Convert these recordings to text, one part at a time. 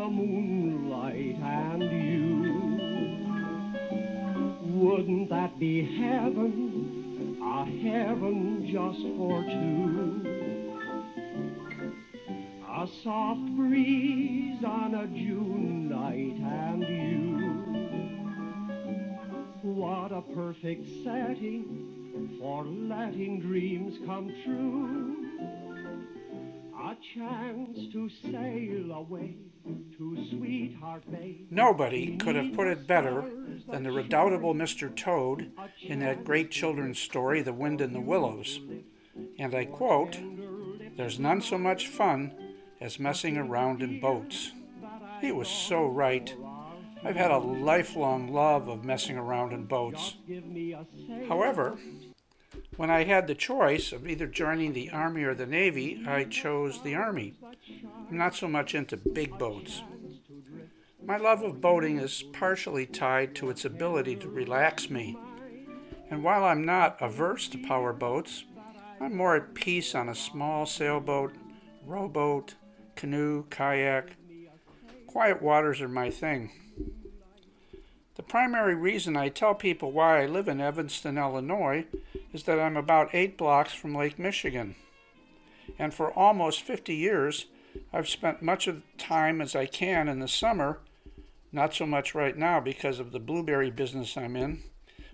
the moonlight and you. Wouldn't that be heaven, a heaven just for two? A soft breeze on a June night and you. What a perfect setting for letting dreams come true. A chance to sail away to Sweetheart Bay. Nobody could have put it better than the redoubtable Mr. Toad in that great children's story, The Wind in the Willows. And I quote, There's none so much fun as messing around in boats. He was so right. I've had a lifelong love of messing around in boats. However, when I had the choice of either joining the Army or the Navy, I chose the Army. I'm not so much into big boats. My love of boating is partially tied to its ability to relax me. And while I'm not averse to power boats, I'm more at peace on a small sailboat, rowboat, canoe, kayak. Quiet waters are my thing. The primary reason I tell people why I live in Evanston, Illinois, is that I'm about eight blocks from Lake Michigan. And for almost 50 years, I've spent much of the time as I can in the summer, not so much right now because of the blueberry business I'm in,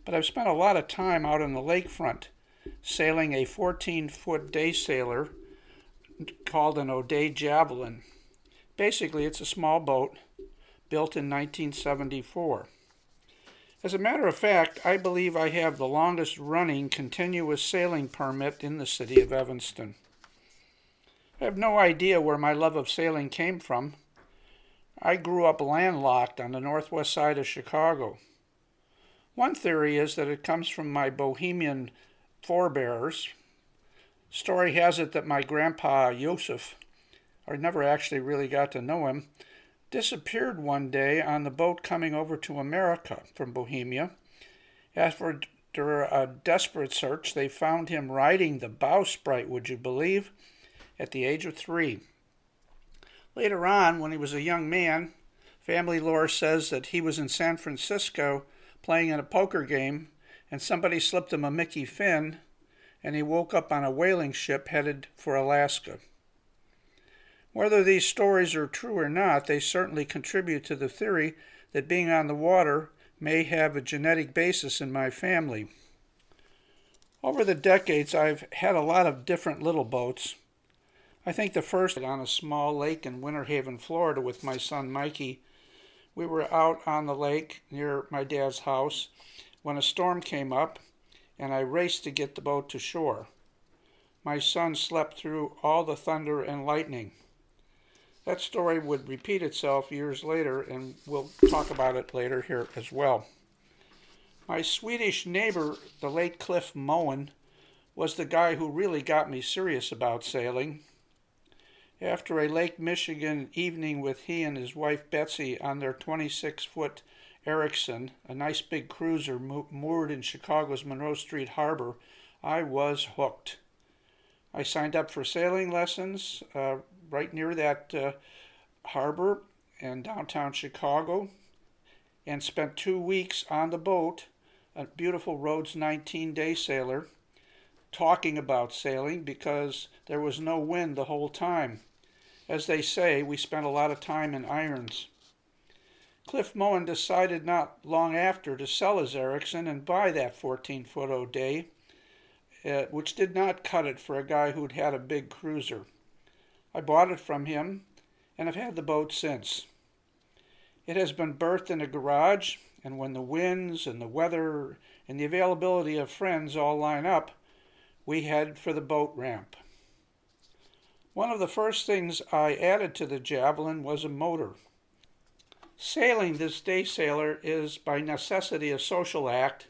but I've spent a lot of time out on the lakefront, sailing a 14 foot day sailor called an O'Day Javelin. Basically, it's a small boat built in 1974. As a matter of fact, I believe I have the longest running continuous sailing permit in the city of Evanston. I have no idea where my love of sailing came from. I grew up landlocked on the northwest side of Chicago. One theory is that it comes from my bohemian forebears, Story has it that my grandpa, Joseph, I never actually really got to know him, disappeared one day on the boat coming over to America from Bohemia. After a desperate search, they found him riding the bowsprit, would you believe, at the age of three. Later on, when he was a young man, family lore says that he was in San Francisco playing in a poker game and somebody slipped him a Mickey Finn and he woke up on a whaling ship headed for Alaska. Whether these stories are true or not, they certainly contribute to the theory that being on the water may have a genetic basis in my family. Over the decades, I've had a lot of different little boats. I think the first on a small lake in Winter Haven, Florida, with my son Mikey. We were out on the lake near my dad's house when a storm came up and I raced to get the boat to shore. My son slept through all the thunder and lightning. That story would repeat itself years later, and we'll talk about it later here as well. My Swedish neighbor, the late Cliff Moen, was the guy who really got me serious about sailing. After a Lake Michigan evening with he and his wife Betsy on their 26 foot Ericson, a nice big cruiser moored in Chicago's Monroe Street Harbor, I was hooked. I signed up for sailing lessons uh, right near that uh, harbor in downtown Chicago and spent two weeks on the boat, a beautiful Rhodes 19 day sailor, talking about sailing because there was no wind the whole time. As they say, we spent a lot of time in irons. Cliff Moen decided not long after to sell his Ericson and buy that 14 foot O'Day, uh, which did not cut it for a guy who'd had a big cruiser. I bought it from him and have had the boat since. It has been berthed in a garage, and when the winds and the weather and the availability of friends all line up, we head for the boat ramp. One of the first things I added to the Javelin was a motor. Sailing this day sailor is by necessity a social act.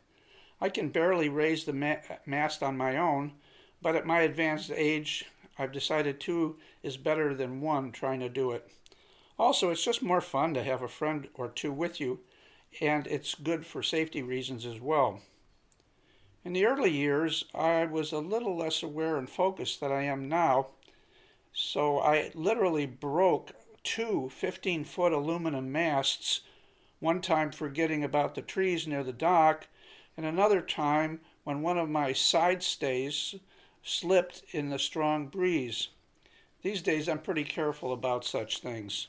I can barely raise the ma- mast on my own, but at my advanced age, I've decided two is better than one trying to do it. Also, it's just more fun to have a friend or two with you, and it's good for safety reasons as well. In the early years, I was a little less aware and focused than I am now, so I literally broke two 15 foot aluminum masts, one time forgetting about the trees near the dock, and another time when one of my side stays slipped in the strong breeze. These days I'm pretty careful about such things.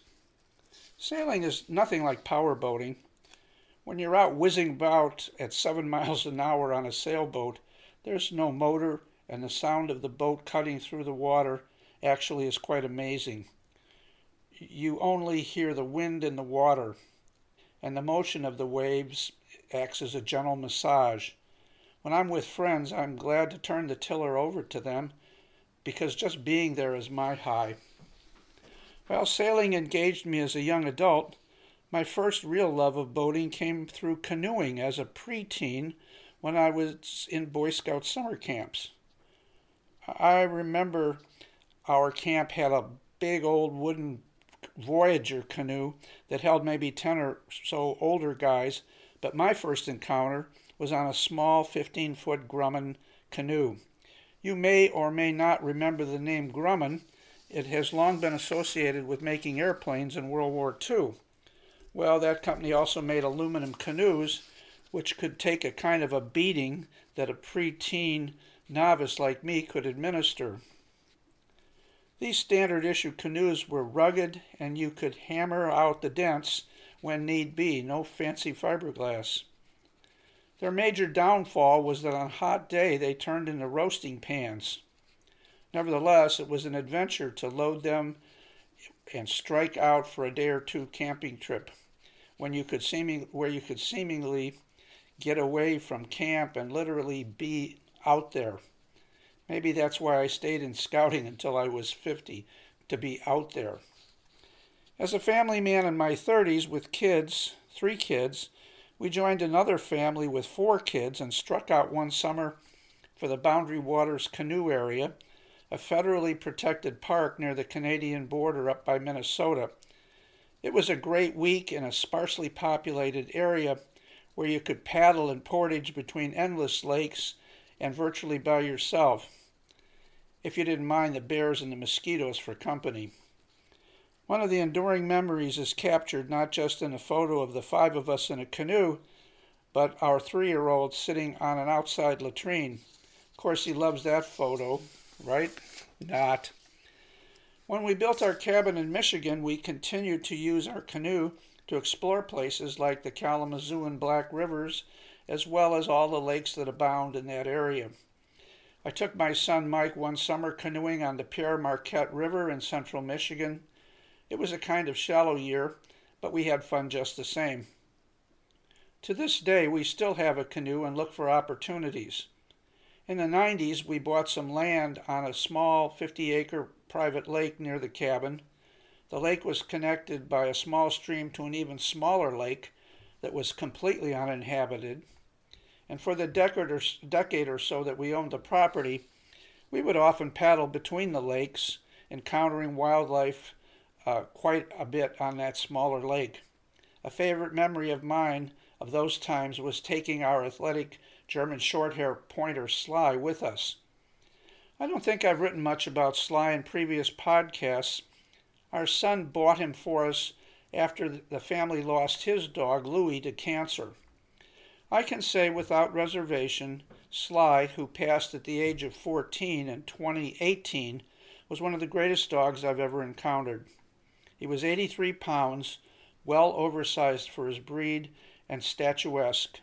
Sailing is nothing like power boating. When you're out whizzing about at seven miles an hour on a sailboat, there's no motor, and the sound of the boat cutting through the water actually is quite amazing. You only hear the wind and the water, and the motion of the waves acts as a gentle massage. When I'm with friends, I'm glad to turn the tiller over to them because just being there is my high. While sailing engaged me as a young adult, my first real love of boating came through canoeing as a preteen when I was in Boy Scout summer camps. I remember our camp had a big old wooden Voyager canoe that held maybe 10 or so older guys, but my first encounter was on a small 15 foot Grumman canoe. You may or may not remember the name Grumman. It has long been associated with making airplanes in World War II. Well, that company also made aluminum canoes, which could take a kind of a beating that a preteen novice like me could administer. These standard issue canoes were rugged and you could hammer out the dents when need be, no fancy fiberglass. Their major downfall was that on a hot day they turned into roasting pans. Nevertheless, it was an adventure to load them and strike out for a day or two camping trip when you could seeming, where you could seemingly get away from camp and literally be out there. Maybe that's why I stayed in scouting until I was 50, to be out there. As a family man in my 30s with kids, three kids, we joined another family with four kids and struck out one summer for the Boundary Waters Canoe Area, a federally protected park near the Canadian border up by Minnesota. It was a great week in a sparsely populated area where you could paddle and portage between endless lakes and virtually by yourself, if you didn't mind the bears and the mosquitoes for company. One of the enduring memories is captured not just in a photo of the five of us in a canoe, but our three year old sitting on an outside latrine. Of course, he loves that photo, right? Not. When we built our cabin in Michigan, we continued to use our canoe to explore places like the Kalamazoo and Black Rivers, as well as all the lakes that abound in that area. I took my son Mike one summer canoeing on the Pere Marquette River in central Michigan. It was a kind of shallow year, but we had fun just the same. To this day, we still have a canoe and look for opportunities. In the 90s, we bought some land on a small 50 acre private lake near the cabin. The lake was connected by a small stream to an even smaller lake that was completely uninhabited. And for the decade or, so that we owned the property, we would often paddle between the lakes, encountering wildlife uh, quite a bit on that smaller lake. A favorite memory of mine of those times was taking our athletic German Shorthair pointer Sly with us. I don't think I've written much about Sly in previous podcasts. Our son bought him for us after the family lost his dog, Louie, to cancer. I can say without reservation, Sly, who passed at the age of 14 in 2018, was one of the greatest dogs I've ever encountered. He was 83 pounds, well oversized for his breed, and statuesque.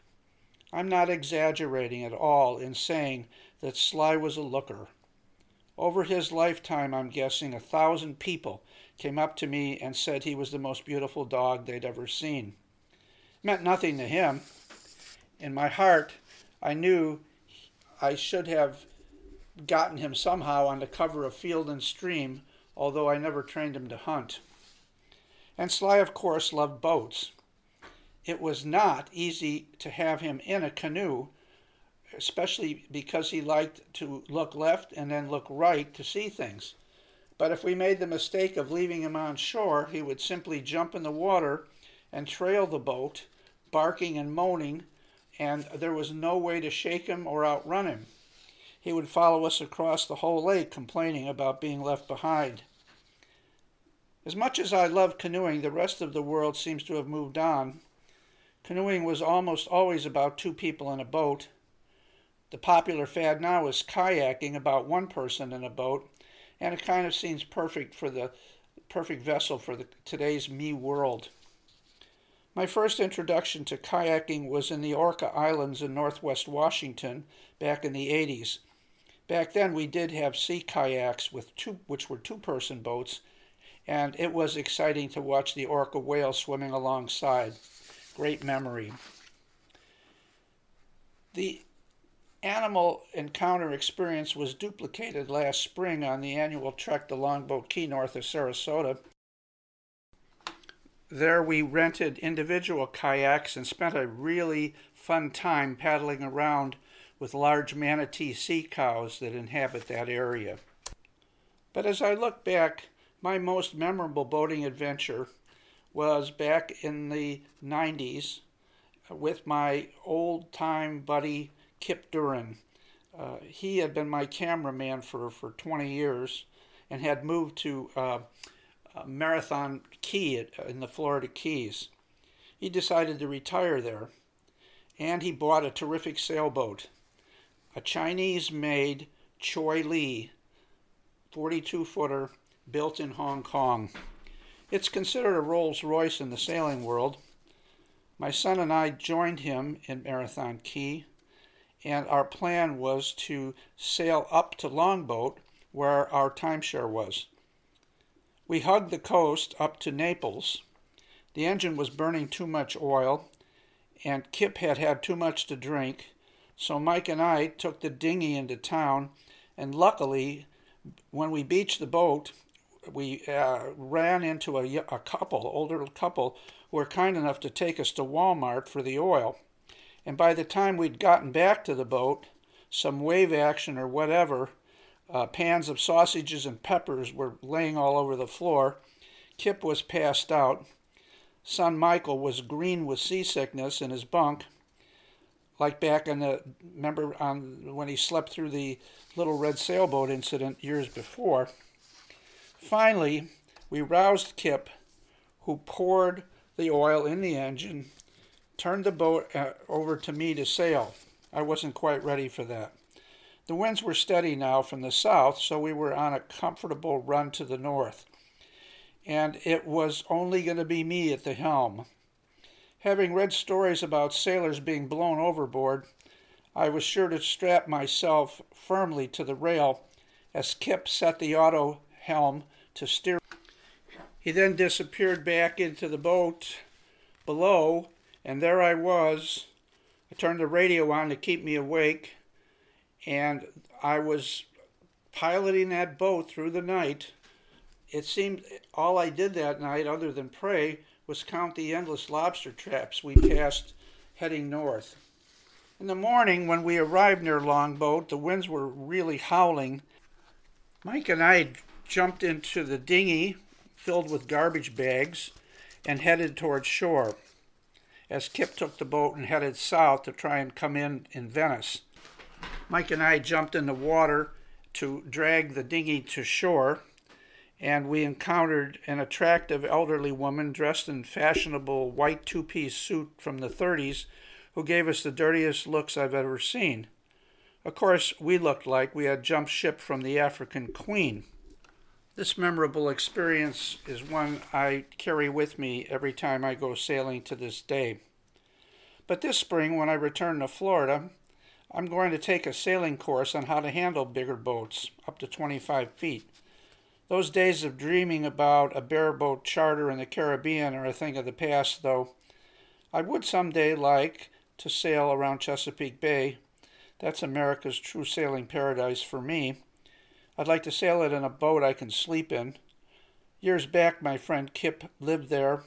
I'm not exaggerating at all in saying that Sly was a looker. Over his lifetime, I'm guessing a thousand people came up to me and said he was the most beautiful dog they'd ever seen. It meant nothing to him. In my heart, I knew I should have gotten him somehow on the cover of Field and Stream, although I never trained him to hunt. And Sly, of course, loved boats. It was not easy to have him in a canoe, especially because he liked to look left and then look right to see things. But if we made the mistake of leaving him on shore, he would simply jump in the water and trail the boat, barking and moaning, and there was no way to shake him or outrun him. He would follow us across the whole lake, complaining about being left behind. As much as I love canoeing, the rest of the world seems to have moved on. Canoeing was almost always about two people in a boat. The popular fad now is kayaking, about one person in a boat, and it kind of seems perfect for the perfect vessel for the, today's me world. My first introduction to kayaking was in the Orca Islands in northwest Washington back in the 80s. Back then, we did have sea kayaks with two, which were two-person boats, and it was exciting to watch the orca whale swimming alongside. Great memory. The animal encounter experience was duplicated last spring on the annual trek to Longboat Key north of Sarasota. There we rented individual kayaks and spent a really fun time paddling around with large manatee sea cows that inhabit that area. But as I look back, my most memorable boating adventure was back in the 90s with my old time buddy Kip Duran. Uh, he had been my cameraman for, for 20 years and had moved to uh, Marathon Key at, in the Florida Keys. He decided to retire there and he bought a terrific sailboat, a Chinese made Cheoy Lee 42 footer built in Hong Kong. It's considered a Rolls Royce in the sailing world. My son and I joined him in Marathon Key, and our plan was to sail up to Longboat, where our timeshare was. We hugged the coast up to Naples. The engine was burning too much oil, and Kip had had too much to drink, so Mike and I took the dinghy into town, and luckily, when we beached the boat, we uh, ran into a, a couple, older couple, who were kind enough to take us to Walmart for the oil. And by the time we'd gotten back to the boat, some wave action or whatever, uh, pans of sausages and peppers were laying all over the floor. Kip was passed out. Son Michael was green with seasickness in his bunk, like back in the remember on when he slept through the little red sailboat incident years before. Finally, we roused Kip, who poured the oil in the engine, turned the boat uh, over to me to sail. I wasn't quite ready for that. The winds were steady now from the south, so we were on a comfortable run to the north. And it was only going to be me at the helm. Having read stories about sailors being blown overboard, I was sure to strap myself firmly to the rail as Kip set the auto helm to steer. He then disappeared back into the boat below, and there I was. I turned the radio on to keep me awake, and I was piloting that boat through the night. It seemed all I did that night, other than pray, was count the endless lobster traps we passed heading north. In the morning, when we arrived near Longboat, the winds were really howling. Mike and I jumped into the dinghy filled with garbage bags and headed towards shore as Kip took the boat and headed south to try and come in in Venice. Mike and I jumped in the water to drag the dinghy to shore, and we encountered an attractive elderly woman dressed in fashionable white two piece suit from the 30s who gave us the dirtiest looks I've ever seen. Of course, we looked like we had jumped ship from the African Queen. This memorable experience is one I carry with me every time I go sailing to this day. But this spring, when I return to Florida, I'm going to take a sailing course on how to handle bigger boats, up to 25 feet. Those days of dreaming about a bareboat charter in the Caribbean are a thing of the past, though. I would someday like to sail around Chesapeake Bay. That's America's true sailing paradise for me. I'd like to sail it in a boat I can sleep in. Years back, my friend Kip lived there,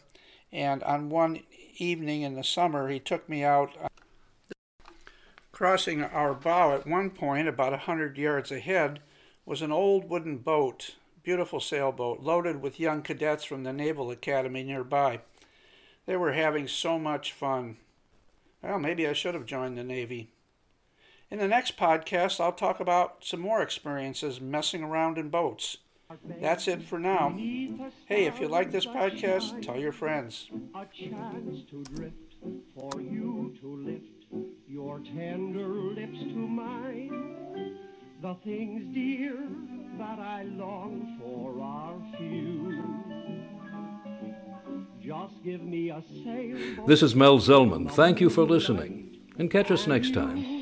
and on one evening in the summer, he took me out. Uh, crossing our bow at one point, about a hundred yards ahead, was an old wooden boat, beautiful sailboat, loaded with young cadets from the Naval Academy nearby. They were having so much fun. Well, maybe I should have joined the Navy. In the next podcast, I'll talk about some more experiences messing around in boats. That's it for now. Hey, if you like this podcast, tell your friends. A chance to drift for you to lift your tender lips to mine. The things, dear, that I long for are few. Just give me a sailboat. This is Mel Zellman. Thank you for listening, and catch us next time.